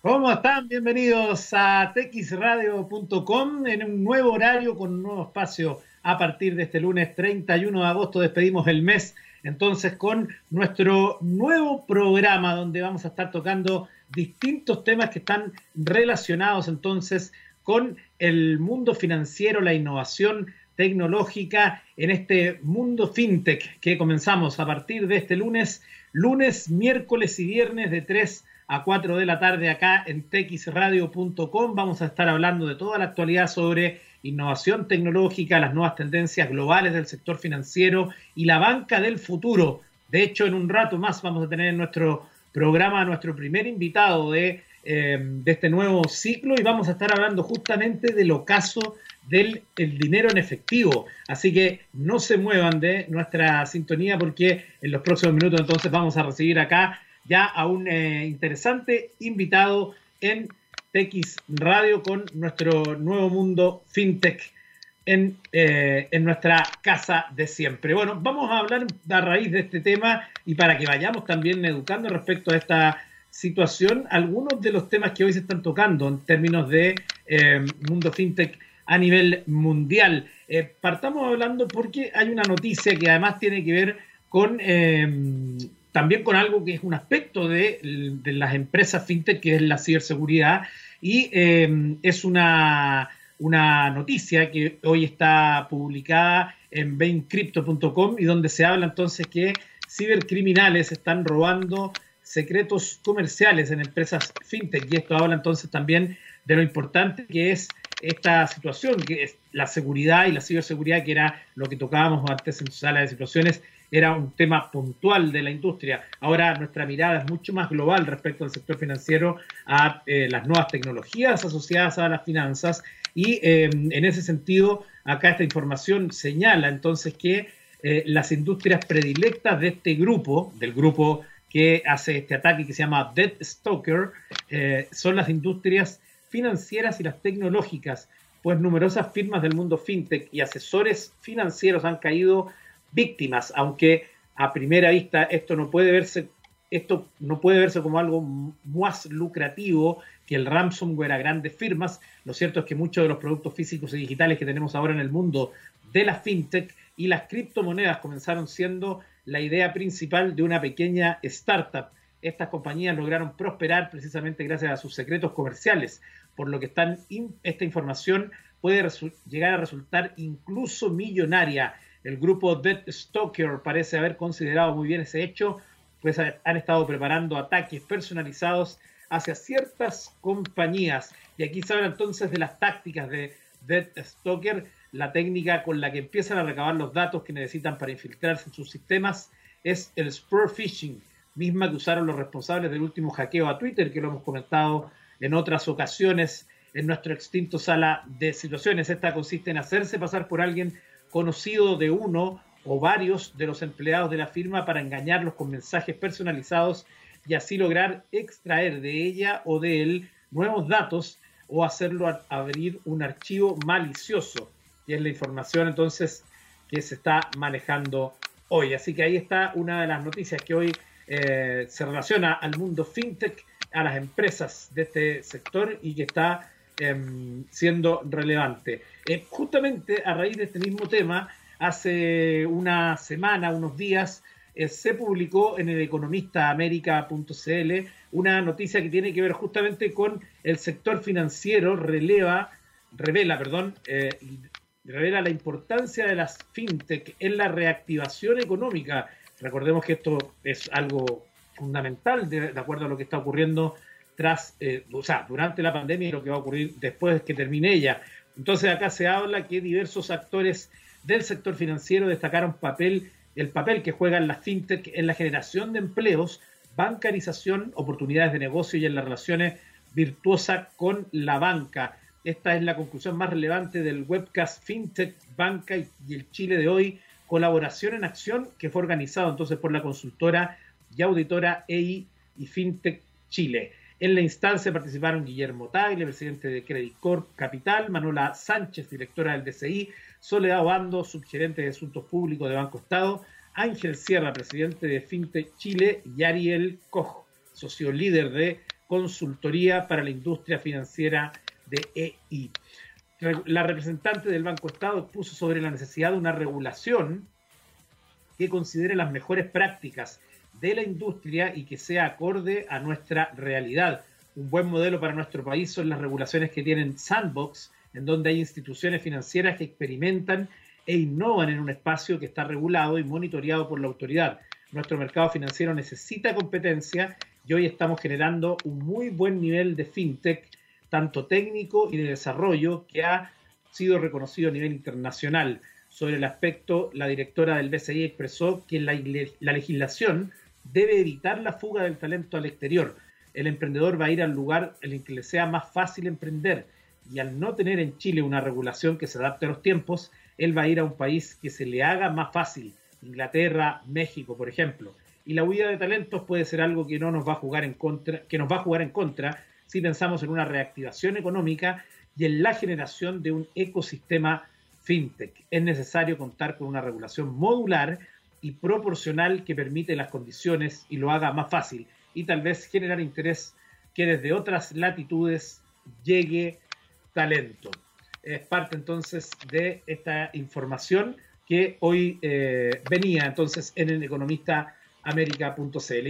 ¿Cómo están? Bienvenidos a texradio.com en un nuevo horario con un nuevo espacio a partir de este lunes 31 de agosto. Despedimos el mes entonces con nuestro nuevo programa donde vamos a estar tocando distintos temas que están relacionados entonces con el mundo financiero, la innovación tecnológica en este mundo fintech que comenzamos a partir de este lunes, lunes, miércoles y viernes de 3 a 4 de la tarde acá en texradio.com. Vamos a estar hablando de toda la actualidad sobre innovación tecnológica, las nuevas tendencias globales del sector financiero y la banca del futuro. De hecho, en un rato más vamos a tener en nuestro programa a nuestro primer invitado de, eh, de este nuevo ciclo y vamos a estar hablando justamente del ocaso del el dinero en efectivo. Así que no se muevan de nuestra sintonía porque en los próximos minutos entonces vamos a recibir acá ya a un eh, interesante invitado en TX Radio con nuestro nuevo mundo fintech en, eh, en, nuestra casa de siempre. Bueno, vamos a hablar a raíz de este tema y para que vayamos también educando respecto a esta situación, algunos de los temas que hoy se están tocando en términos de eh, mundo fintech a nivel mundial. partamos hablando porque hay una noticia que además tiene que ver con también con algo que es un aspecto de, las empresas fintech, que es la ciberseguridad, y eh, es una, una noticia que hoy está publicada en baincrypto.com y donde se habla entonces que cibercriminales están robando secretos comerciales en empresas fintech. Y esto habla entonces también de lo importante que es esta situación, que es la seguridad y la ciberseguridad, que era lo que tocábamos antes en sala de situaciones, era un tema puntual de la industria. Ahora nuestra mirada es mucho más global respecto al sector financiero, a eh, las nuevas tecnologías asociadas a las finanzas y eh, en ese sentido, acá esta información señala entonces que eh, las industrias predilectas de este grupo, del grupo que hace este ataque que se llama Dead Stoker, son las industrias financieras y las tecnológicas, pues numerosas firmas del mundo fintech y asesores financieros han caído víctimas, aunque a primera vista esto no puede verse, esto no puede verse como algo más lucrativo que el ransomware a grandes firmas. Lo cierto es que muchos de los productos físicos y digitales que tenemos ahora en el mundo de la fintech y las criptomonedas comenzaron siendo la idea principal de una pequeña startup. Estas compañías lograron prosperar precisamente gracias a sus secretos comerciales, por lo que esta información puede llegar a resultar incluso millonaria el grupo Dead Stalker parece haber considerado muy bien ese hecho, pues han estado preparando ataques personalizados hacia ciertas compañías. Y aquí se habla entonces de las tácticas de Dead Stalker, la técnica con la que empiezan a recabar los datos que necesitan para infiltrarse en sus sistemas es el spur phishing, misma que usaron los responsables del último hackeo a Twitter, que lo hemos comentado en otras ocasiones en nuestro extinto sala de situaciones. Esta consiste en hacerse pasar por alguien conocido de uno o varios de los empleados de la firma para engañarlos con mensajes personalizados y así lograr extraer de ella o de él nuevos datos o hacerlo abrir un archivo malicioso. Y es la información entonces que se está manejando hoy. Así que ahí está una de las noticias que hoy eh, se relaciona al mundo fintech, a las empresas de este sector y que está Em, siendo relevante. Eh, justamente a raíz de este mismo tema, hace una semana, unos días, eh, se publicó en el economistaamerica.cl una noticia que tiene que ver justamente con el sector financiero, releva, revela, perdón, eh, revela la importancia de las fintech en la reactivación económica. Recordemos que esto es algo fundamental de acuerdo a lo que está ocurriendo tras, eh, o sea, durante la pandemia y lo que va a ocurrir después que termine ella. Entonces acá se habla que diversos actores del sector financiero destacaron papel, el papel que juegan las fintech en la generación de empleos, bancarización, oportunidades de negocio y en las relaciones virtuosas con la banca. Esta es la conclusión más relevante del webcast FinTech Banca y el Chile de hoy, colaboración en acción, que fue organizado entonces por la consultora y auditora EI y FinTech Chile. En la instancia participaron Guillermo Tagle, presidente de Credit Corp Capital, Manuela Sánchez, directora del DCI, Soledad Obando, subgerente de Asuntos Públicos de Banco Estado, Ángel Sierra, presidente de FinTech Chile, y Ariel Koch, socio líder de consultoría para la industria financiera de EI. La representante del Banco Estado puso sobre la necesidad de una regulación que considere las mejores prácticas de la industria y que sea acorde a nuestra realidad. Un buen modelo para nuestro país son las regulaciones que tienen Sandbox, en donde hay instituciones financieras que experimentan e innovan en un espacio que está regulado y monitoreado por la autoridad. Nuestro mercado financiero necesita competencia y hoy estamos generando un muy buen nivel de fintech, tanto técnico y de desarrollo, que ha sido reconocido a nivel internacional. Sobre el aspecto, la directora del BCI expresó que la, la legislación debe evitar la fuga del talento al exterior. El emprendedor va a ir al lugar en el que le sea más fácil emprender y al no tener en Chile una regulación que se adapte a los tiempos, él va a ir a un país que se le haga más fácil, Inglaterra, México, por ejemplo. Y la huida de talentos puede ser algo que no nos va a jugar en contra, que nos va a jugar en contra si pensamos en una reactivación económica y en la generación de un ecosistema fintech. Es necesario contar con una regulación modular y proporcional que permite las condiciones y lo haga más fácil y tal vez generar interés que desde otras latitudes llegue talento. Es parte entonces de esta información que hoy eh, venía entonces en el. Y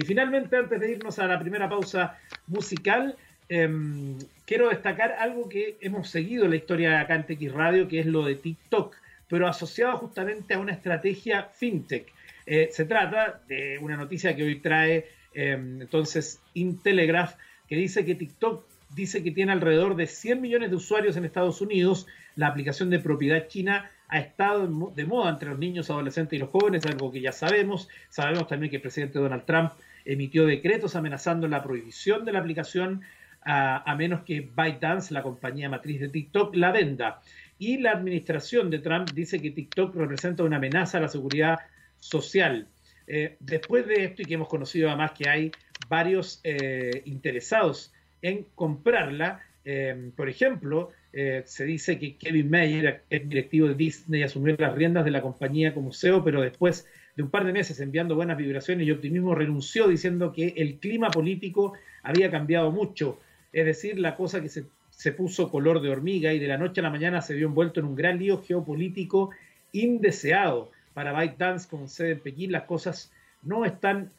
finalmente, antes de irnos a la primera pausa musical, em, quiero destacar algo que hemos seguido en la historia acá en TX Radio, que es lo de TikTok, pero asociado justamente a una estrategia fintech. Eh, se trata de una noticia que hoy trae em, entonces Intelegraph, que dice que TikTok dice que tiene alrededor de 100 millones de usuarios en Estados Unidos. La aplicación de propiedad china ha estado de moda entre los niños, adolescentes y los jóvenes, algo que ya sabemos. Sabemos también que el presidente Donald Trump emitió decretos amenazando la prohibición de la aplicación a, menos que ByteDance, la compañía matriz de TikTok, la venda. Y la administración de Trump dice que TikTok representa una amenaza a la seguridad social. Eh, después de esto, y que hemos conocido además que hay varios eh, interesados en comprarla. Em, por ejemplo, eh, se dice que Kevin Mayer, el directivo de Disney, asumió las riendas de la compañía como CEO, pero después de un par de meses enviando buenas vibraciones y optimismo, renunció diciendo que el clima político había cambiado mucho. Es decir, la cosa que se, se puso color de hormiga y de la noche a la mañana se vio envuelto en un gran lío geopolítico indeseado. Para ByteDance, con sede en Pekín, las cosas no están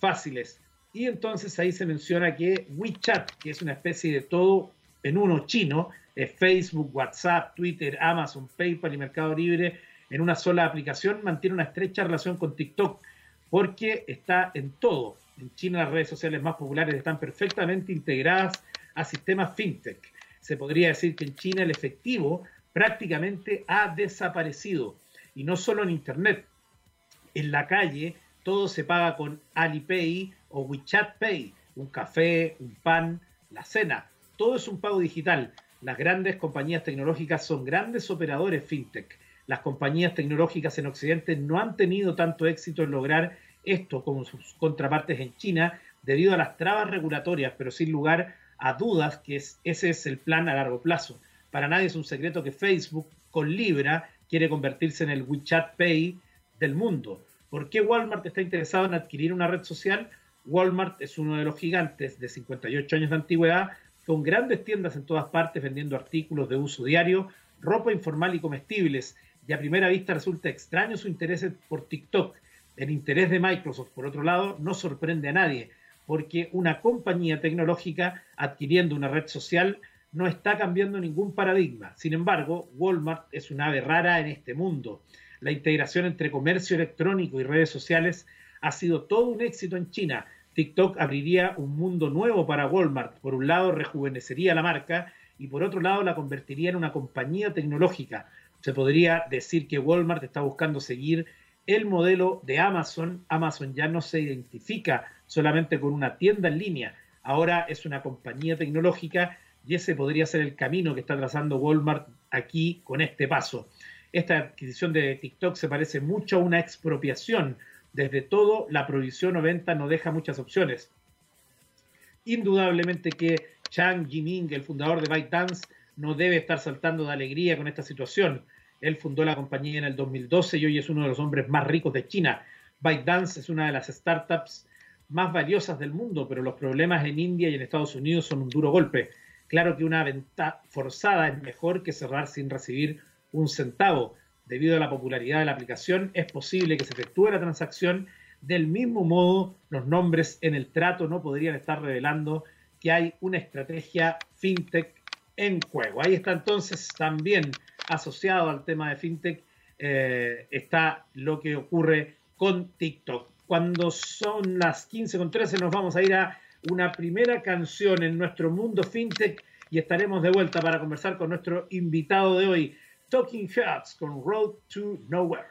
fáciles. Y entonces ahí se menciona que WeChat, que es una especie de todo en uno chino, es Facebook, WhatsApp, Twitter, Amazon, PayPal y Mercado Libre, en una sola aplicación, mantiene una estrecha relación con TikTok, porque está en todo. En China las redes sociales más populares están perfectamente integradas a sistemas fintech. Se podría decir que en China el efectivo prácticamente ha desaparecido. Y no solo en Internet. En la calle todo se paga con Alipay o WeChat Pay, un café, un pan, la cena. Todo es un pago digital. Las grandes compañías tecnológicas son grandes operadores fintech. Las compañías tecnológicas en Occidente no han tenido tanto éxito en lograr esto como sus contrapartes en China debido a las trabas regulatorias, pero sin lugar a dudas que ese es el plan a largo plazo. Para nadie es un secreto que Facebook con Libra quiere convertirse en el WeChat Pay del mundo. ¿Por qué Walmart está interesado en adquirir una red social? Walmart es uno de los gigantes de 58 años de antigüedad, con grandes tiendas en todas partes vendiendo artículos de uso diario, ropa informal y comestibles. Y a primera vista resulta extraño su interés por TikTok. El interés de Microsoft, por otro lado, no sorprende a nadie, porque una compañía tecnológica adquiriendo una red social no está cambiando ningún paradigma. Sin embargo, Walmart es una ave rara en este mundo. La integración entre comercio electrónico y redes sociales ha sido todo un éxito en China. TikTok abriría un mundo nuevo para Walmart. Por un lado, rejuvenecería la marca y por otro lado, la convertiría en una compañía tecnológica. Se podría decir que Walmart está buscando seguir el modelo de Amazon. Amazon ya no se identifica solamente con una tienda en línea, ahora es una compañía tecnológica y ese podría ser el camino que está trazando Walmart aquí con este paso. Esta adquisición de TikTok se parece mucho a una expropiación desde todo, la prohibición o venta no deja muchas opciones. Indudablemente que Chang Jiming, el fundador de ByteDance, no debe estar saltando de alegría con esta situación. Él fundó la compañía en el 2012 y hoy es uno de los hombres más ricos de China. ByteDance es una de las startups más valiosas del mundo, pero los problemas en India y en Estados Unidos son un duro golpe. Claro que una venta forzada es mejor que cerrar sin recibir un centavo. Debido a la popularidad de la aplicación, es posible que se efectúe la transacción. Del mismo modo, los nombres en el trato no podrían estar revelando que hay una estrategia fintech en juego. Ahí está entonces también asociado al tema de fintech, eh, está lo que ocurre con TikTok. Cuando son las 15.13 nos vamos a ir a una primera canción en nuestro mundo fintech y estaremos de vuelta para conversar con nuestro invitado de hoy, Talking Heads con Road to Nowhere.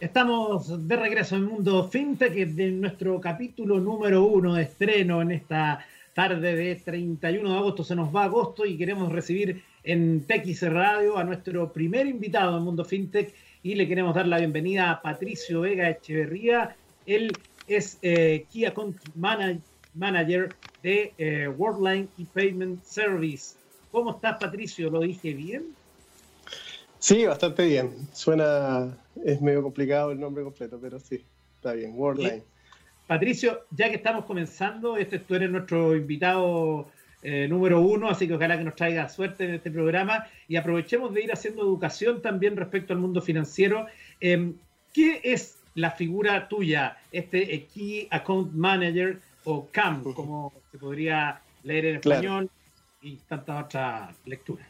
Estamos de regreso en Mundo Fintech de nuestro capítulo número uno de estreno en esta tarde de 31 de agosto. Se nos va agosto y queremos recibir en TX Radio a nuestro primer invitado en Mundo Fintech y le queremos dar la bienvenida a Patricio Vega Echeverría. Él es eh, Key Manager de eh, Worldline y Payment Service. ¿Cómo estás, Patricio? ¿Lo dije bien? Sí, bastante bien. Suena, es medio complicado el nombre completo, pero sí, está bien. Worldline. Patricio, ya que estamos comenzando, este, tú eres nuestro invitado eh, número uno, así que ojalá que nos traiga suerte en este programa y aprovechemos de ir haciendo educación también respecto al mundo financiero. Em, ¿Qué es la figura tuya, este Key Account Manager o CAM, como se podría leer en español y tantas otras lecturas?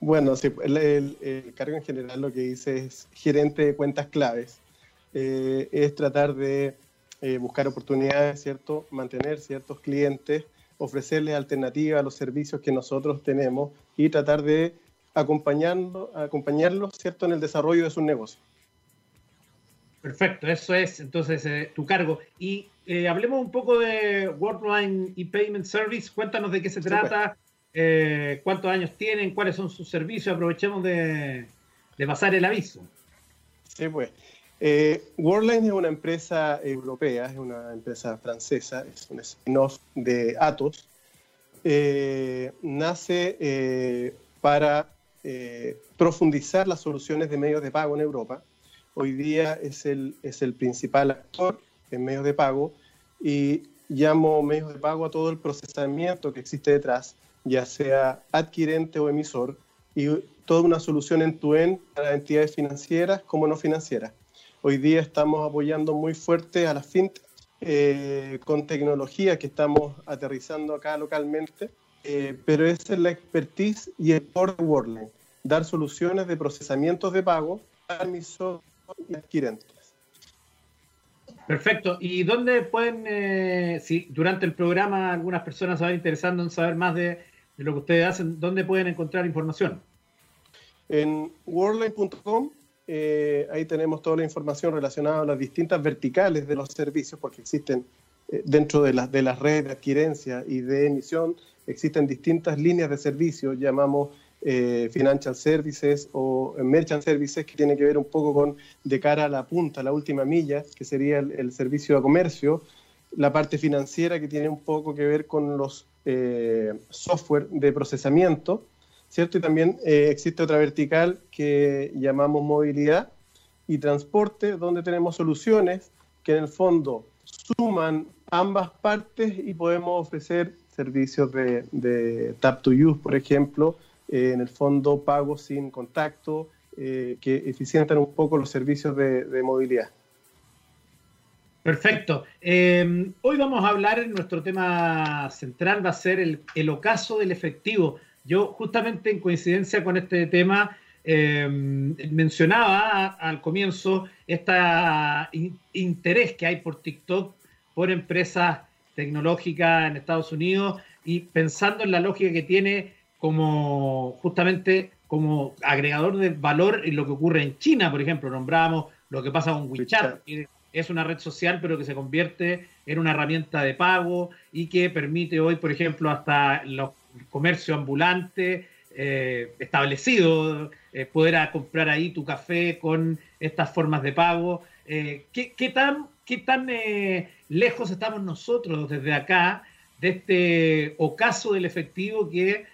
Bueno, sí, el, cargo en general lo que dice es gerente de cuentas claves. Eh, es tratar de eh, buscar oportunidades, ¿cierto? Mantener ciertos clientes, ofrecerles alternativas a los servicios que nosotros tenemos y tratar de acompañarlo, acompañarlos, ¿cierto? En el desarrollo de sus negocios. Perfecto, eso es entonces eh, tu cargo. Y eh, hablemos un poco de Worldline y Payment Service. Cuéntanos de qué se trata, cuántos años tienen, cuáles son sus servicios. Aprovechemos de, de pasar el aviso. Sí, pues. Eh, Worldline es una empresa europea, es una empresa francesa, es un spin-off de Atos. Eh, nace eh, para profundizar las soluciones de medios de pago en Europa. Hoy día es el, es el principal actor en medios de pago y llamo medios de pago a todo el procesamiento que existe detrás, ya sea adquirente o emisor, y toda una solución en tu end para entidades financieras como no financieras. Hoy día estamos apoyando muy fuerte a las fintech eh, con tecnología que estamos aterrizando acá localmente, eh, pero esa es la expertise y el core de Worldline, dar soluciones de procesamientos de pago emisores y adquirentes. Perfecto. ¿Y dónde pueden, eh, si durante el programa algunas personas se van interesando en saber más de, de lo que ustedes hacen, dónde pueden encontrar información? En worldline.com eh, ahí tenemos toda la información relacionada a las distintas verticales de los servicios, porque existen eh, dentro de las, de las redes de adquirencia y de emisión, existen distintas líneas de servicio, llamamos eh, Financial Services o Merchant Services, que tiene que ver un poco con de cara a la punta, la última milla, que sería el, servicio de comercio, la parte financiera, que tiene un poco que ver con los software de procesamiento, ¿cierto? Y también eh, existe otra vertical que llamamos movilidad y transporte, donde tenemos soluciones que en el fondo suman ambas partes y podemos ofrecer servicios de, tap to use, por ejemplo, eh, en el fondo pago sin contacto, eh, que eficientan un poco los servicios de, movilidad. Perfecto. hoy vamos a hablar, nuestro tema central va a ser el, el ocaso del efectivo. Yo justamente en coincidencia con este tema eh, mencionaba al comienzo este interés que hay por TikTok por empresas tecnológicas en Estados Unidos y pensando en la lógica que tiene como justamente como agregador de valor en lo que ocurre en China, por ejemplo, nombramos lo que pasa con WeChat, que es una red social pero que se convierte en una herramienta de pago y que permite hoy, por ejemplo, hasta los comercio ambulante eh, establecido, eh, poder comprar ahí tu café con estas formas de pago. Eh, ¿qué, tan, qué tan lejos estamos nosotros desde acá de este ocaso del efectivo que,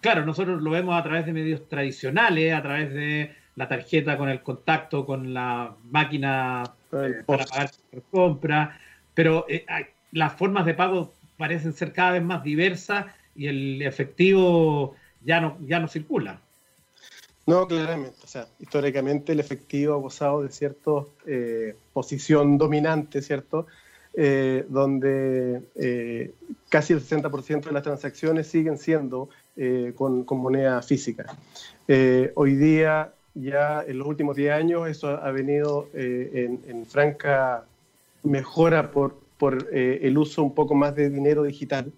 claro, nosotros lo vemos a través de medios tradicionales, a través de la tarjeta con el contacto con la máquina para pagar compra, pero las formas de pago parecen ser cada vez más diversas y el efectivo ya no, ya no circula. No, claramente. O sea, históricamente el efectivo ha gozado de cierta eh, posición dominante, ¿cierto? Eh, donde eh, casi el 60% de las transacciones siguen siendo con, moneda física. hoy día, ya en los últimos 10 años, eso ha venido en, franca mejora por, por el uso un poco más de dinero digital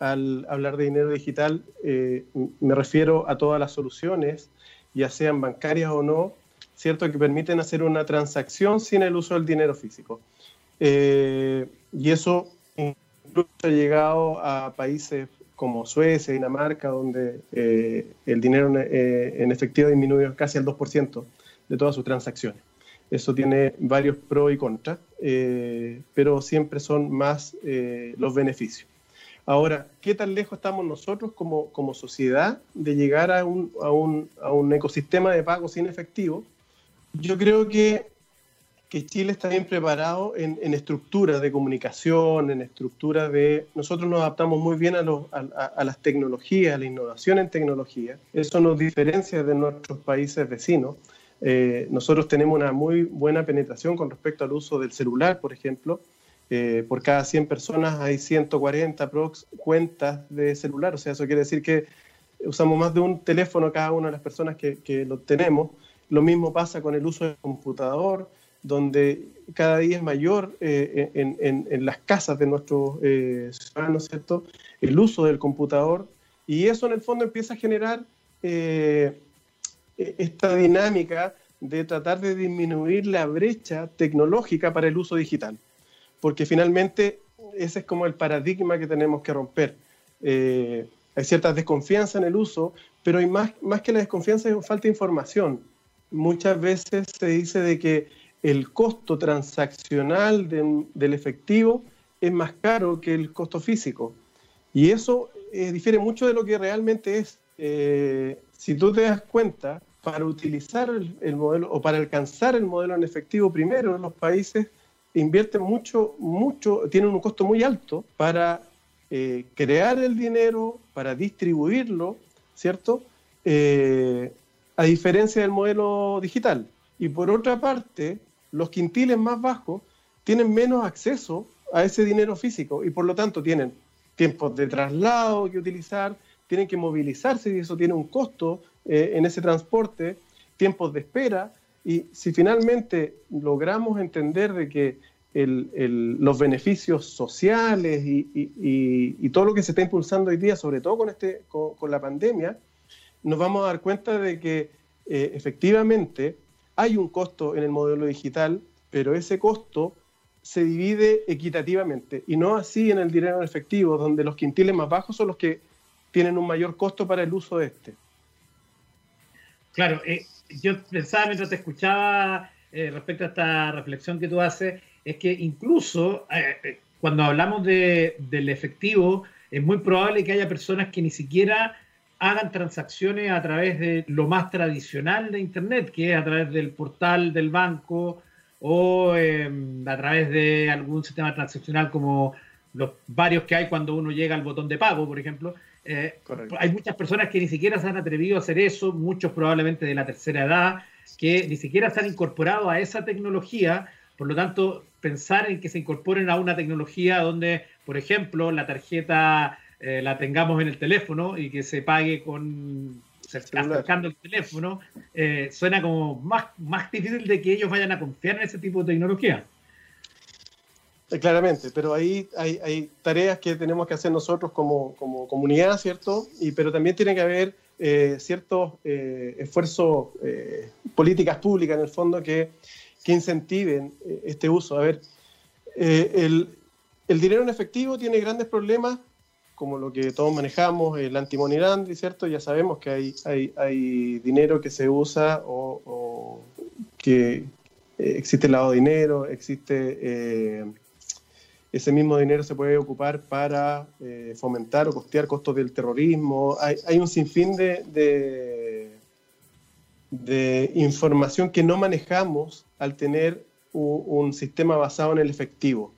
al hablar de dinero digital, eh, me refiero a todas las soluciones, ya sean bancarias o no, ¿cierto? Que permiten hacer una transacción sin el uso del dinero físico. Eh, y eso incluso ha llegado a países como Suecia, Dinamarca, donde eh, el dinero en efectivo disminuye casi al 2% de todas sus transacciones. Eso tiene varios pros y contras, pero siempre son más los beneficios. Ahora, ¿qué tan lejos estamos nosotros como, como sociedad de llegar a un, a, un, a un, ecosistema de pago sin efectivo? Yo creo que, que Chile está bien preparado en, en estructuras de comunicación, en estructuras de... Nosotros nos adaptamos muy bien a, los, a, a, las tecnologías, a la innovación en tecnología. Eso nos diferencia de nuestros países vecinos. Eh, nosotros tenemos una muy buena penetración con respecto al uso del celular, por ejemplo. Eh, por cada 100 personas hay 140 prox cuentas de celular. O sea, eso quiere decir que usamos más de un teléfono cada una de las personas que, lo tenemos. Lo mismo pasa con el uso del computador, donde cada día es mayor eh, en, las casas de nuestros eh, ciudadanos, ¿cierto? El uso del computador. Y eso en el fondo empieza a generar esta dinámica de tratar de disminuir la brecha tecnológica para el uso digital porque finalmente ese es como el paradigma que tenemos que romper. Eh, hay cierta desconfianza en el uso, pero hay más, más que la desconfianza hay falta información. Muchas veces se dice de que el costo transaccional del efectivo es más caro que el costo físico. Y eso eh, difiere mucho de lo que realmente es. Eh, si tú te das cuenta, para utilizar el, el, modelo o para alcanzar el modelo en efectivo primero los países invierten mucho, mucho, tienen un costo muy alto para eh, crear el dinero, para distribuirlo, ¿cierto? A diferencia del modelo digital. Y por otra parte, los quintiles más bajos tienen menos acceso a ese dinero físico y por lo tanto tienen tiempos de traslado que utilizar, tienen que movilizarse y eso tiene un costo eh, en ese transporte, tiempos de espera, y si finalmente logramos entender de que los beneficios sociales y, todo lo que se está impulsando hoy día, sobre todo con, este, con, la pandemia, nos vamos a dar cuenta de que eh, efectivamente hay un costo en el modelo digital, pero ese costo se divide equitativamente y no así en el dinero en efectivo, donde los quintiles más bajos son los que tienen un mayor costo para el uso de este. Claro, eh, yo pensaba mientras te escuchaba eh, respecto a esta reflexión que tú haces, es que incluso eh, cuando hablamos de, del efectivo, es muy probable que haya personas que ni siquiera hagan transacciones a través de lo más tradicional de Internet, que es a través del portal del banco o em, a través de algún sistema transaccional como los varios que hay cuando uno llega al botón de pago, por ejemplo. Eh, hay muchas personas que ni siquiera se han atrevido a hacer eso, muchos probablemente de la tercera edad, que ni siquiera se han incorporado a esa tecnología. Por lo tanto, pensar en que se incorporen a una tecnología donde, por ejemplo, la tarjeta eh, la tengamos en el teléfono y que se pague con acercando el teléfono, eh, suena como más, más difícil de que ellos vayan a confiar en ese tipo de tecnología. Eh, claramente, pero ahí hay, hay, tareas que tenemos que hacer nosotros como, como comunidad, ¿cierto? Y, pero también tiene que haber eh, ciertos eh, esfuerzos, políticas públicas en el fondo que, que incentiven este uso. A ver, el, el, dinero en efectivo tiene grandes problemas, como lo que todos manejamos, el antimoney ¿cierto? Ya sabemos que hay, hay, hay dinero que se usa o, que existe el lavado de dinero, existe ese mismo dinero se puede ocupar para eh, fomentar o costear costos del terrorismo. Hay, un sinfín de, de, información que no manejamos al tener un, sistema basado en el efectivo.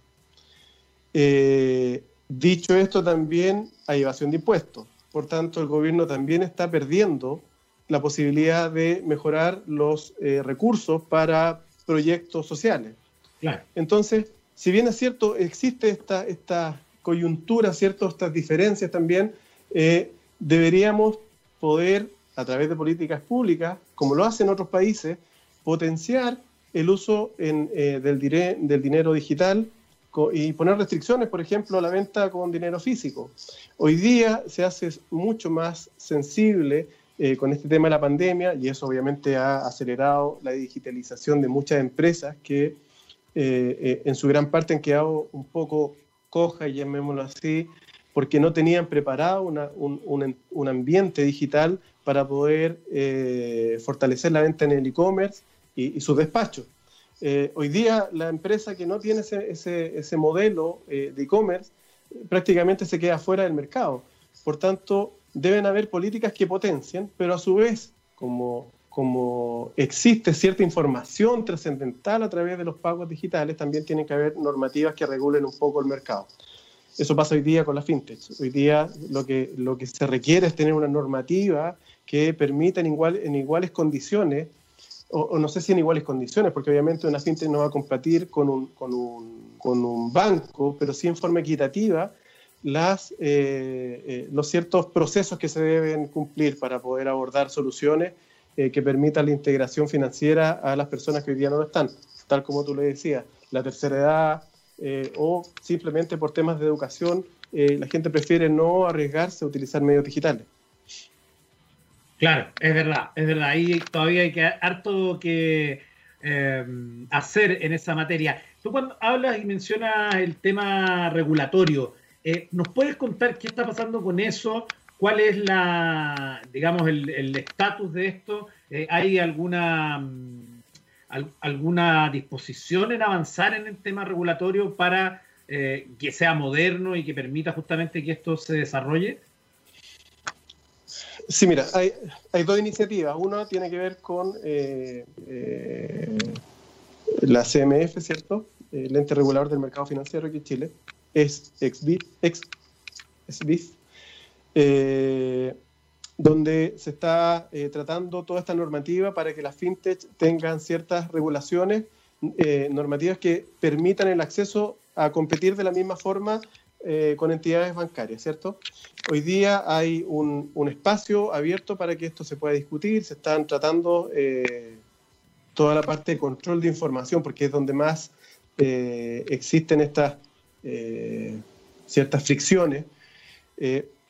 Dicho esto, también hay evasión de impuestos. Por tanto, el gobierno también está perdiendo la posibilidad de mejorar los recursos para proyectos sociales. Entonces, si bien es cierto, existe esta, esta coyuntura, ¿cierto? estas diferencias también, eh, deberíamos poder, a través de políticas públicas, como lo hacen otros países, potenciar el uso eh, del, del dinero digital y poner restricciones, por ejemplo, a la venta con dinero físico. Hoy día se hace mucho más sensible eh, con este tema de la pandemia y eso obviamente ha acelerado la digitalización de muchas empresas que eh, eh, en su gran parte han quedado un poco cojas, llamémoslo así, porque no tenían preparado un, ambiente digital para poder fortalecer la venta en el e-commerce y, sus despachos. Hoy día la empresa que no tiene ese, modelo de e-commerce prácticamente se queda fuera del mercado. Por tanto, deben haber políticas que potencien, pero a su vez, como como existe cierta información trascendental a través de los pagos digitales, también tienen que haber normativas que regulen un poco el mercado. Eso pasa hoy día con la fintech. Hoy día lo que, lo que se requiere es tener una normativa que permita en, igual, en iguales condiciones, o, no sé si en iguales condiciones, porque obviamente una fintech no va a competir con un, con un, con un banco, pero sí en forma equitativa las, eh, eh, los ciertos procesos que se deben cumplir para poder abordar soluciones eh, que permita la integración financiera a las personas que hoy día no lo están, tal como tú le decías, la tercera edad eh, o simplemente por temas de educación, la gente prefiere no arriesgarse a utilizar medios digitales. Claro, es verdad, es verdad. Ahí todavía hay que harto que hacer en esa materia. Tú cuando hablas y mencionas el tema regulatorio, ¿nos puedes contar qué está pasando con eso? ¿Cuál es la, digamos, el estatus de esto? Eh, ¿Hay alguna, mm, alguna disposición en avanzar en el tema regulatorio para eh, que sea moderno y que permita justamente que esto se desarrolle? Sí, mira, hay, dos iniciativas. Una tiene que ver con eh, la CMF, ¿cierto? El ente regulador del mercado financiero aquí en Chile. Es XBIF. Ex, eh, donde se está eh, tratando toda esta normativa para que las fintech tengan ciertas regulaciones eh, normativas que permitan el acceso a competir de la misma forma con entidades bancarias, ¿cierto? Hoy día hay un, espacio abierto para que esto se pueda discutir, se están tratando toda la parte de control de información, porque es donde más existen estas ciertas fricciones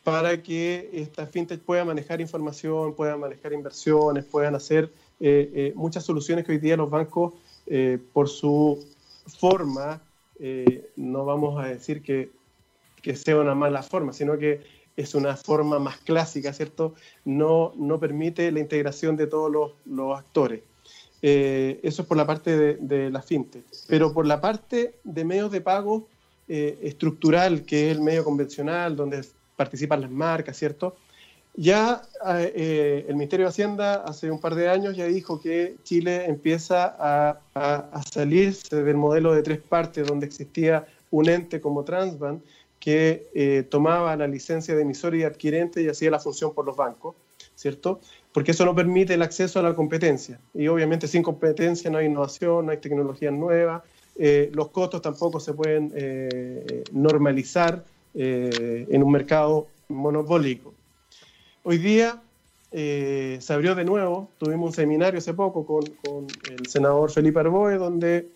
para que esta fintech pueda manejar información, pueda manejar inversiones, puedan hacer eh, eh, muchas soluciones que hoy día los bancos, eh, por su forma, no vamos a decir que, que, sea una mala forma, sino que es una forma más clásica, ¿cierto? No, no permite la integración de todos los, los actores. eso es por la parte de, de, la fintech. Pero por la parte de medios de pago estructural, que es el medio convencional, donde participan las marcas, ¿cierto? Ya eh, el Ministerio de Hacienda hace un par de años ya dijo que Chile empieza a, salirse del modelo de tres partes donde existía un ente como Transbank que eh, tomaba la licencia de emisor y adquirente y hacía la función por los bancos, ¿cierto? Porque eso no permite el acceso a la competencia. Y obviamente sin competencia no hay innovación, no hay tecnología nueva, eh, los costos tampoco se pueden normalizar eh, en un mercado monopólico. Hoy día se abrió de nuevo, tuvimos un seminario hace poco con, el senador Felipe Arboe, donde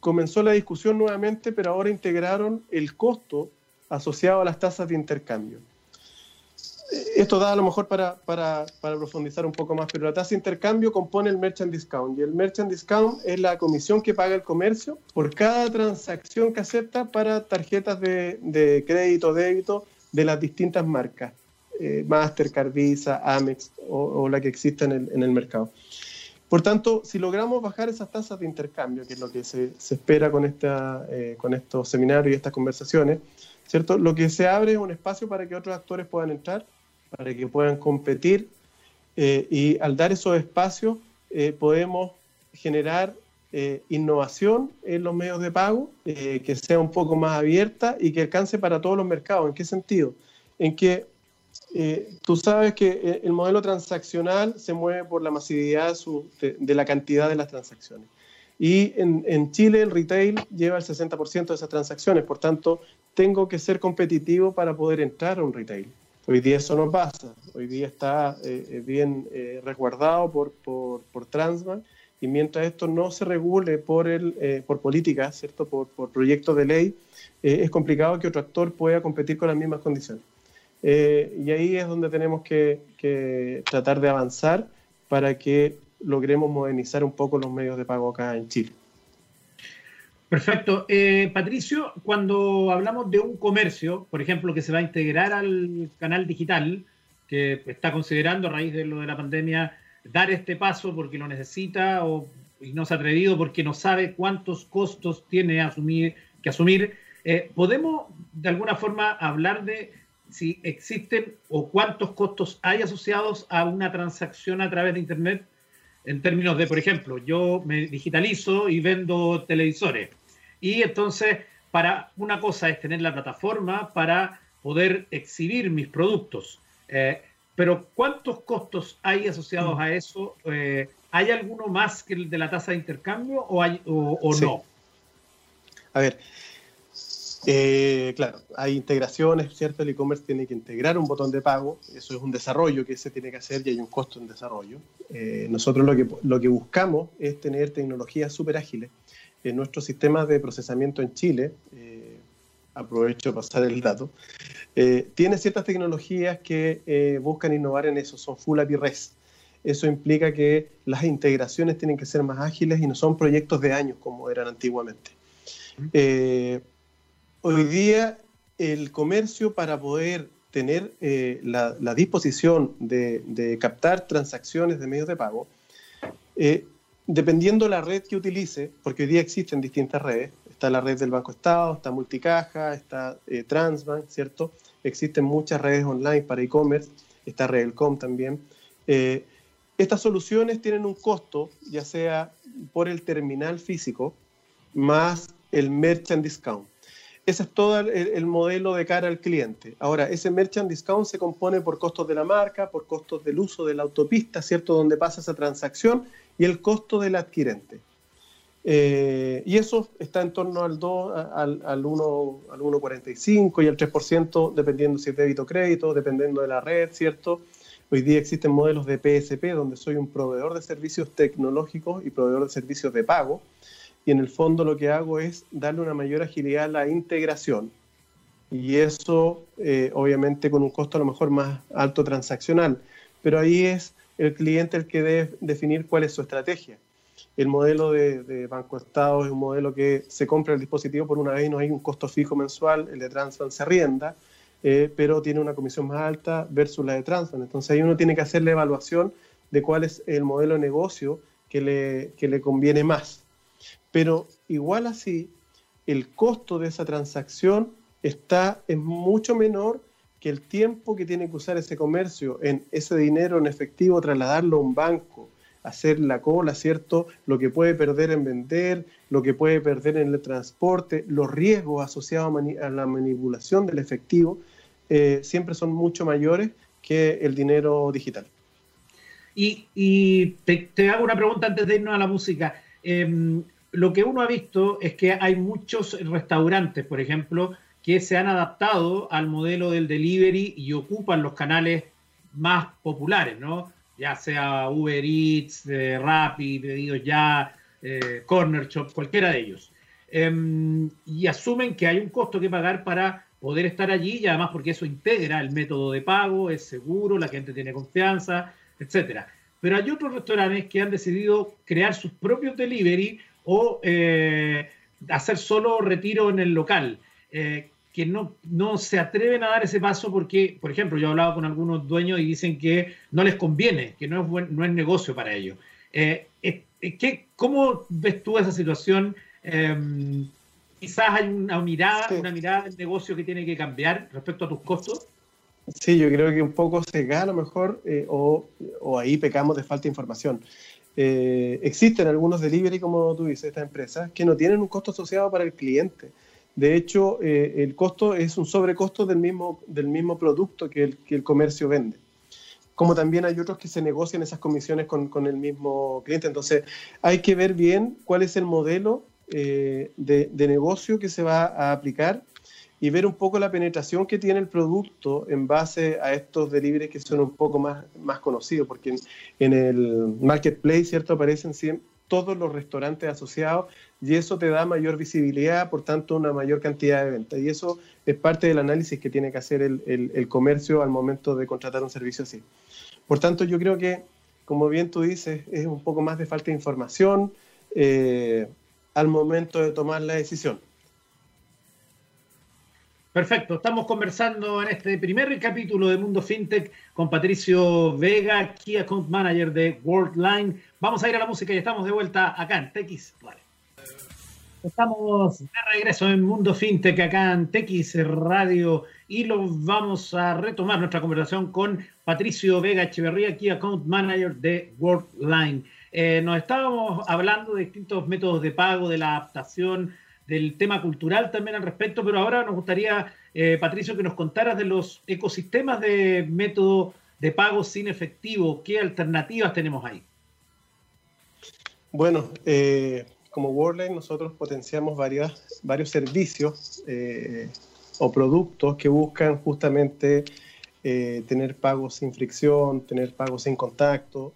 comenzó la discusión nuevamente, pero ahora integraron el costo asociado a las tasas de intercambio esto da a lo mejor para, profundizar un poco más, pero la tasa de intercambio compone el merchant discount y el merchant discount es la comisión que paga el comercio por cada transacción que acepta para tarjetas de, de crédito, débito de las distintas marcas, eh, Mastercard, Visa, Amex o, la que exista en el, en el, mercado. Por tanto, si logramos bajar esas tasas de intercambio, que es lo que se, espera con, esta, eh, con estos seminarios y estas conversaciones, ¿cierto? Lo que se abre es un espacio para que otros actores puedan entrar para que puedan competir eh, y al dar esos espacios eh, podemos generar eh, innovación en los medios de pago, que sea un poco más abierta y que alcance para todos los mercados. ¿En qué sentido? En que eh, tú sabes que el modelo transaccional se mueve por la masividad de, la cantidad de las transacciones. Y en, en, Chile el retail lleva el 60% de esas transacciones, por tanto, tengo que ser competitivo para poder entrar a un retail. Hoy día eso no pasa, hoy día está bien resguardado por, por, por y mientras esto no se regule por, el, eh, por política, ¿cierto? Por, por proyectos de ley, eh, es complicado que otro actor pueda competir con las mismas condiciones. Eh, y ahí es donde tenemos que, tratar de avanzar para que logremos modernizar un poco los medios de pago acá en Chile. Perfecto. Patricio, cuando hablamos de un comercio, por ejemplo, que se va a integrar al canal digital, que está considerando a raíz de lo de la pandemia dar este paso porque lo necesita o y no se ha atrevido porque no sabe cuántos costos tiene que asumir. Eh, ¿Podemos de alguna forma hablar de si existen o cuántos costos hay asociados a una transacción a través de Internet? En términos de, por ejemplo, yo me digitalizo y vendo televisores. Y entonces, para una cosa es tener la plataforma para poder exhibir mis productos. Eh, pero ¿cuántos costos hay asociados a eso? Eh, ¿Hay alguno más que el de la tasa de intercambio o, hay, o, no? A ver, eh, claro, hay integraciones, ¿cierto? El e-commerce tiene que integrar un botón de pago, eso es un desarrollo que se tiene que hacer y hay un costo en desarrollo. Eh, nosotros lo que, lo que buscamos es tener tecnologías súper ágiles. En nuestro sistema de procesamiento en Chile, aprovecho pasar el dato, eh, tiene ciertas tecnologías que eh, buscan innovar en eso, son Full API REST. Eso implica que las integraciones tienen que ser más ágiles y no son proyectos de años como eran antiguamente. Eh, hoy día el comercio para poder tener la, disposición de, captar transacciones de medios de pago, dependiendo la red que utilice, porque hoy día existen distintas redes, está la red del Banco Estado, está Multicaja, está eh, Transbank, ¿cierto? Existen muchas redes online para e-commerce, está Redelcom también. Eh, estas soluciones tienen un costo, ya sea por el terminal físico, más el merchant discount. Ese es todo el, el, modelo de cara al cliente. Ahora, ese merchant discount se compone por costos de la marca, por costos del uso de la autopista, ¿cierto? Donde pasa esa transacción y el costo del adquirente. Eh, y eso está en torno al 2, al, al 1, al 1,45 y al 3%, dependiendo si es débito o crédito, dependiendo de la red, ¿cierto? Hoy día existen modelos de PSP donde soy un proveedor de servicios tecnológicos y proveedor de servicios de pago. Y en el fondo lo que hago es darle una mayor agilidad a la integración. Y eso, eh, obviamente, con un costo a lo mejor más alto transaccional. Pero ahí es el cliente el que debe definir cuál es su estrategia el modelo de, Banco Estado es un modelo que se compra el dispositivo por una vez y no hay un costo fijo mensual, el de Transfan se arrienda, eh, pero tiene una comisión más alta versus la de Transfan. Entonces ahí uno tiene que hacer la evaluación de cuál es el modelo de negocio que le, que le conviene más. Pero igual así, el costo de esa transacción está, es mucho menor que el tiempo que tiene que usar ese comercio en ese dinero en efectivo, trasladarlo a un banco, hacer la cola, ¿cierto? Lo que puede perder en vender, lo que puede perder en el transporte, los riesgos asociados a, la manipulación del efectivo, eh, siempre son mucho mayores que el dinero digital. Y, te, hago una pregunta antes de irnos a la música. Em, lo que uno ha visto es que hay muchos restaurantes, por ejemplo, que se han adaptado al modelo del delivery y ocupan los canales más populares, ¿no? ya sea Uber Eats, eh, Rappi, ya, eh, Corner Shop, cualquiera de ellos. Em, y asumen que hay un costo que pagar para poder estar allí y además porque eso integra el método de pago, es seguro, la gente tiene confianza, etcétera. Pero hay otros restaurantes que han decidido crear sus propios delivery o eh, hacer solo retiro en el local. Eh, que no, no se atreven a dar ese paso porque, por ejemplo, yo he hablado con algunos dueños y dicen que no les conviene, que no es, buen, no es negocio para ellos. Eh, ¿qué, ¿Cómo ves tú esa situación? Em, quizás hay una mirada, una mirada del negocio que tiene que cambiar respecto a tus costos. Sí, yo creo que un poco se gana mejor o, o, ahí pecamos de falta de información. Eh, existen algunos delivery, como tú dices, estas empresas, que no tienen un costo asociado para el cliente. De hecho, eh, el costo es un sobrecosto del mismo, del mismo producto que el, que el comercio vende. Como también hay otros que se negocian esas comisiones con, con el mismo cliente. Entonces, hay que ver bien cuál es el modelo eh, de, de, negocio que se va a aplicar y ver un poco la penetración que tiene el producto en base a estos deliveries que son un poco más, más conocidos, porque en, en el marketplace, ¿cierto? Aparecen todos los restaurantes asociados y eso te da mayor visibilidad, por tanto, una mayor cantidad de ventas. Y eso es parte del análisis que tiene que hacer el, el, el comercio al momento de contratar un servicio así. Por tanto, yo creo que, como bien tú dices, es un poco más de falta de información eh, al momento de tomar la decisión. Perfecto, estamos conversando en este primer capítulo de Mundo FinTech con Patricio Vega, Key Account Manager de Worldline. Vamos a ir a la música y estamos de vuelta acá en TX. Vale. Estamos de regreso en Mundo FinTech acá en TX Radio y lo vamos a retomar nuestra conversación con Patricio Vega Echeverría, Key Account Manager de Worldline. Eh, nos estábamos hablando de distintos métodos de pago, de la adaptación del tema cultural también al respecto, pero ahora nos gustaría, eh, Patricio, que nos contaras de los ecosistemas de método de pago sin efectivo. ¿Qué alternativas tenemos ahí? Bueno, eh, como Worldline nosotros potenciamos varias, varios servicios eh, o productos que buscan justamente tener pagos sin fricción, tener pagos sin contacto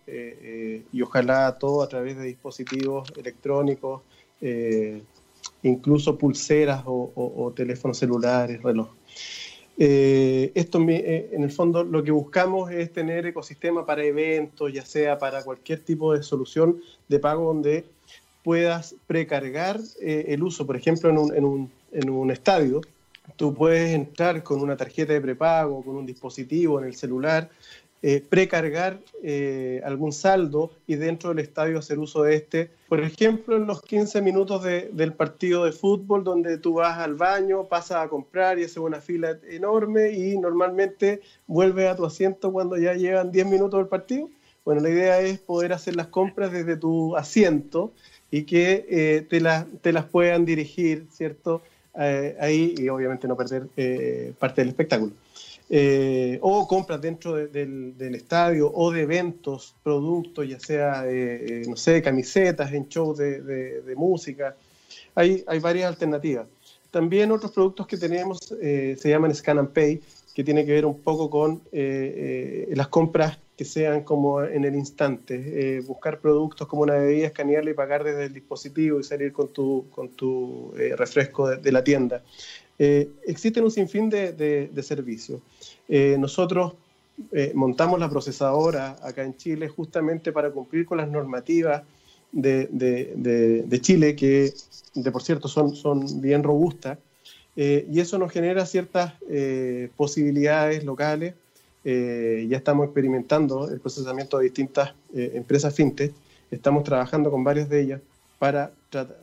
y ojalá todo a través de dispositivos electrónicos incluso pulseras o, teléfonos celulares, reloj. Eh, esto eh, en el fondo lo que buscamos es tener ecosistema para eventos, ya sea para cualquier tipo de solución de pago donde puedas precargar eh, el uso, por ejemplo, en, un, en un estadio. Tú puedes entrar con una tarjeta de prepago, con un dispositivo en el celular, eh, precargar eh, algún saldo y dentro del estadio hacer uso de este. Por ejemplo, en los 15 minutos de, del partido de fútbol donde tú vas al baño, pasas a comprar y haces una fila enorme y normalmente vuelves a tu asiento cuando ya llegan 10 minutos del partido. Bueno, la idea es poder hacer las compras desde tu asiento y que eh, te, la, te, las puedan dirigir, ¿cierto? Ahí y obviamente no perder parte del espectáculo eh, o compras dentro de, del, estadio o de eventos, productos, ya sea, eh, no sé, camisetas en shows de, música. Hay, varias alternativas. También otros productos que tenemos eh, se llaman Scan and Pay, que tiene que ver un poco con eh, las compras que sean como en el instante, buscar productos como una bebida, escanearla y pagar desde el dispositivo y salir con tu, con tu refresco de la tienda. Eh, existen un sinfín de, de, de servicios. Eh, nosotros eh, montamos la procesadora acá en Chile justamente para cumplir con las normativas de, de Chile, que de por cierto son, son bien robustas, eh, y eso nos genera ciertas eh, posibilidades locales. ya estamos experimentando el procesamiento de distintas empresas fintech, estamos trabajando con varias de ellas para tratar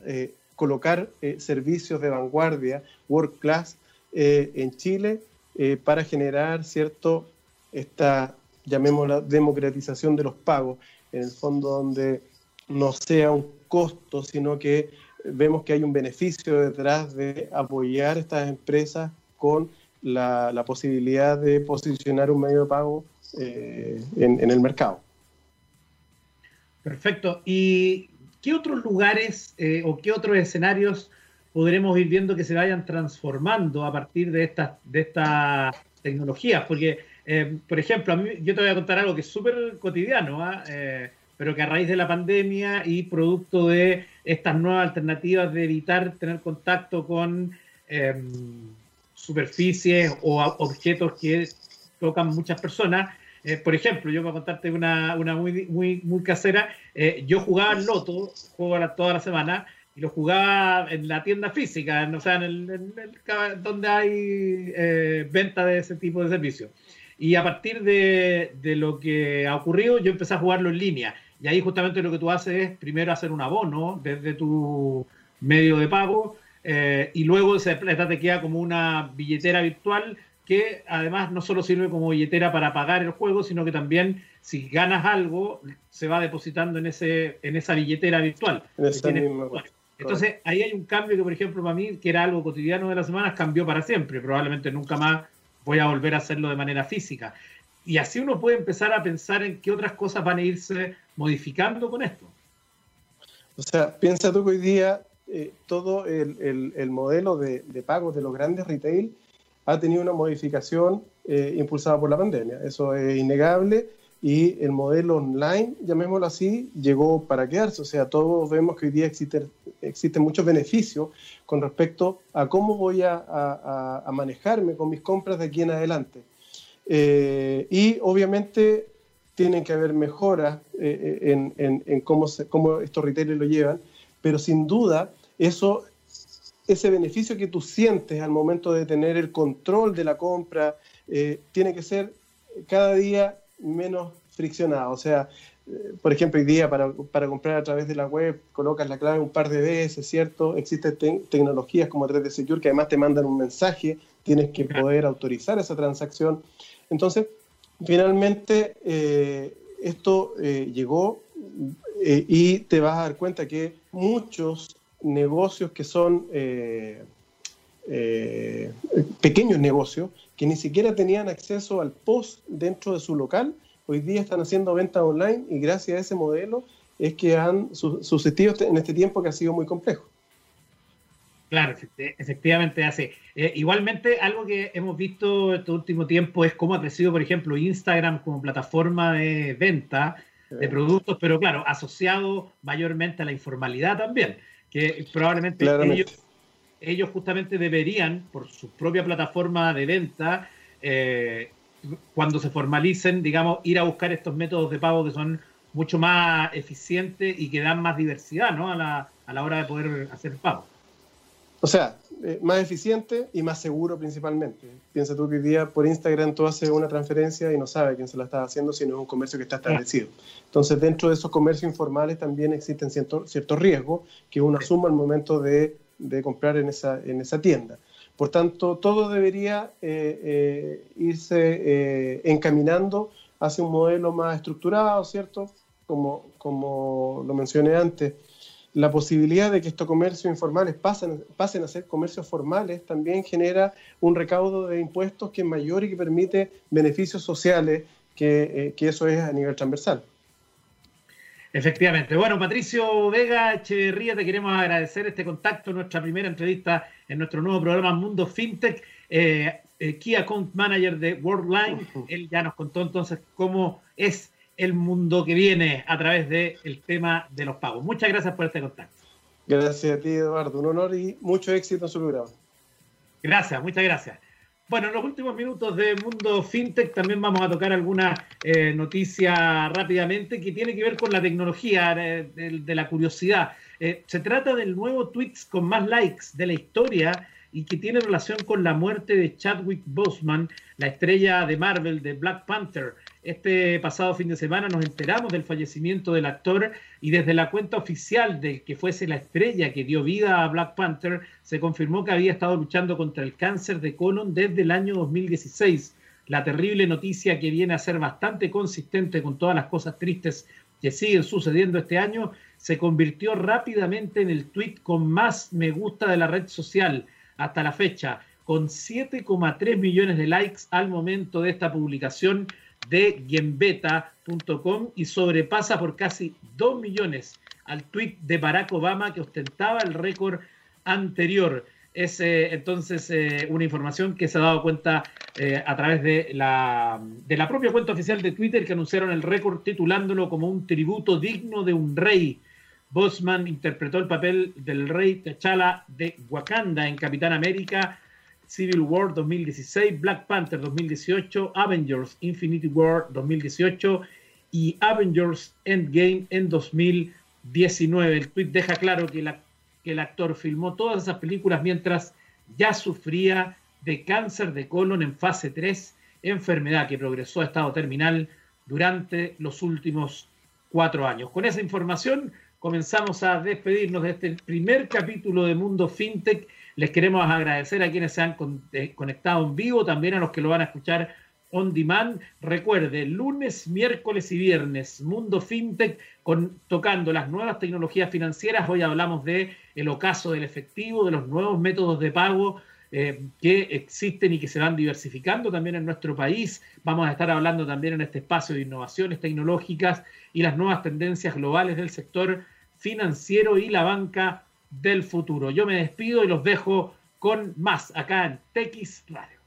colocar eh, servicios de vanguardia, world class, eh, en Chile eh, para generar, ¿cierto?, esta, llamémosla, democratización de los pagos, en el fondo donde no sea un costo, sino que vemos que hay un beneficio detrás de apoyar estas empresas con la, posibilidad de posicionar un medio de pago en, en el mercado. Perfecto. Y ¿qué otros lugares eh, o qué otros escenarios podremos ir viendo que se vayan transformando a partir de estas de esta tecnologías? Porque, eh, por ejemplo, a mí, yo te voy a contar algo que es súper cotidiano, ¿eh? eh, pero que a raíz de la pandemia y producto de estas nuevas alternativas de evitar tener contacto con em, superficies o objetos que tocan muchas personas, eh, por ejemplo, yo voy a contarte una, muy, muy, casera. Eh, yo jugaba al loto, juego toda la semana, y lo jugaba en la tienda física, o sea, en el, en donde hay eh, venta de ese tipo de servicios. Y a partir de, de, lo que ha ocurrido, yo empecé a jugarlo en línea. Y ahí justamente lo que tú haces es primero hacer un abono desde tu medio de pago y luego esa te queda como una billetera virtual que además no solo sirve como billetera para pagar el juego, sino que también si ganas algo, se va depositando en, ese, en esa billetera virtual. Entonces, ahí hay un cambio que, por ejemplo, para mí, que era algo cotidiano de las semanas, cambió para siempre. Probablemente nunca más voy a volver a hacerlo de manera física. Y así uno puede empezar a pensar en qué otras cosas van a irse modificando con esto. O sea, piensa tú que hoy día eh, todo el, modelo de, de pagos de los grandes retail ha tenido una modificación eh, impulsada por la pandemia. Eso es innegable y el modelo online, llamémoslo así, llegó para quedarse. O sea, todos vemos que hoy día existen, muchos beneficios con respecto a cómo voy a, manejarme con mis compras de aquí en adelante. Eh, y obviamente tienen que haber mejoras eh, en, en, cómo, cómo estos retailers lo llevan, pero sin duda eso ese beneficio que tú sientes al momento de tener el control de la compra eh, tiene que ser cada día menos friccionado. O sea, eh, por ejemplo, hoy día para, comprar a través de la web colocas la clave un par de veces, ¿cierto? Existen tecnologías como 3D Secure que además te mandan un mensaje, tienes que poder autorizar esa transacción. Entonces, finalmente, eh, esto llegó y te vas a dar cuenta que muchos negocios que son eh, eh, pequeños negocios que ni siquiera tenían acceso al post dentro de su local, hoy día están haciendo ventas online y gracias a ese modelo es que han subsistido en este tiempo que ha sido muy complejo. Claro, efectivamente hace. Eh, igualmente, algo que hemos visto este último tiempo es cómo ha crecido, por ejemplo, Instagram como plataforma de venta de productos, pero claro, asociado mayormente a la informalidad también que probablemente ellos, justamente deberían, por su propia plataforma de venta, eh, cuando se formalicen, digamos, ir a buscar estos métodos de pago que son mucho más eficientes y que dan más diversidad ¿no? a, la, a la hora de poder hacer pago. O sea, eh, más eficiente y más seguro principalmente. Piensa tú que hoy día por Instagram tú haces una transferencia y no sabes quién se la está haciendo si no es un comercio que está establecido. Entonces, dentro de esos comercios informales también existen ciertos cierto riesgos que uno asuma al momento de, de, comprar en esa, en esa tienda. Por tanto, todo debería eh, eh, irse encaminando hacia un modelo más estructurado, ¿cierto? Como, como lo mencioné antes la posibilidad de que estos comercios informales pasen, pasen a ser comercios formales también genera un recaudo de impuestos que es mayor y que permite beneficios sociales, que, eh, que eso es a nivel transversal. Efectivamente. Bueno, Patricio Vega Echeverría, te queremos agradecer este contacto, nuestra primera entrevista en nuestro nuevo programa Mundo FinTech. Eh, eh, Key Account Manager de Worldline, él ya nos contó entonces cómo es el mundo que viene a través del tema de los pagos. Muchas gracias por este contacto. Gracias a ti, Eduardo. Un honor y mucho éxito en su programa. Gracias, muchas gracias. Bueno, en los últimos minutos de Mundo FinTech también vamos a tocar alguna eh, noticia rápidamente que tiene que ver con la tecnología, eh, de, la curiosidad. Eh, se trata del nuevo tweets con más likes de la historia y que tiene relación con la muerte de Chadwick Boseman, la estrella de Marvel de Black Panther. Este pasado fin de semana nos enteramos del fallecimiento del actor y desde la cuenta oficial de que fuese la estrella que dio vida a Black Panther, se confirmó que había estado luchando contra el cáncer de colon desde el año 2016. La terrible noticia que viene a ser bastante consistente con todas las cosas tristes que siguen sucediendo este año, se convirtió rápidamente en el tweet con más me gusta de la red social hasta la fecha, con 7,3 millones de likes al momento de esta publicación de Gembeta.com y sobrepasa por casi 2 millones al tweet de Barack Obama que ostentaba el récord anterior. Es eh, entonces eh, una información que se ha dado cuenta eh, a través de la, de la propia cuenta oficial de Twitter que anunciaron el récord titulándolo como un tributo digno de un rey Bosman interpretó el papel del rey T'Challa de Wakanda en Capitán América, Civil War 2016, Black Panther 2018, Avengers Infinity War 2018 y Avengers Endgame en 2019. El tweet deja claro que, que el actor filmó todas esas películas mientras ya sufría de cáncer de colon en fase 3, enfermedad que progresó a estado terminal durante los últimos cuatro años. Con esa información comenzamos a despedirnos de este primer capítulo de Mundo FinTech. Les queremos agradecer a quienes se han eh, conectado en vivo, también a los que lo van a escuchar on demand. Recuerde, lunes, miércoles y viernes, Mundo FinTech con, tocando las nuevas tecnologías financieras. Hoy hablamos de ocaso del efectivo, de los nuevos métodos de pago eh, que existen y que se van diversificando también en nuestro país. Vamos a estar hablando también en este espacio de innovaciones tecnológicas y las nuevas tendencias globales del sector financiero y la banca del futuro. Yo me despido y los dejo con más acá en TX Radio.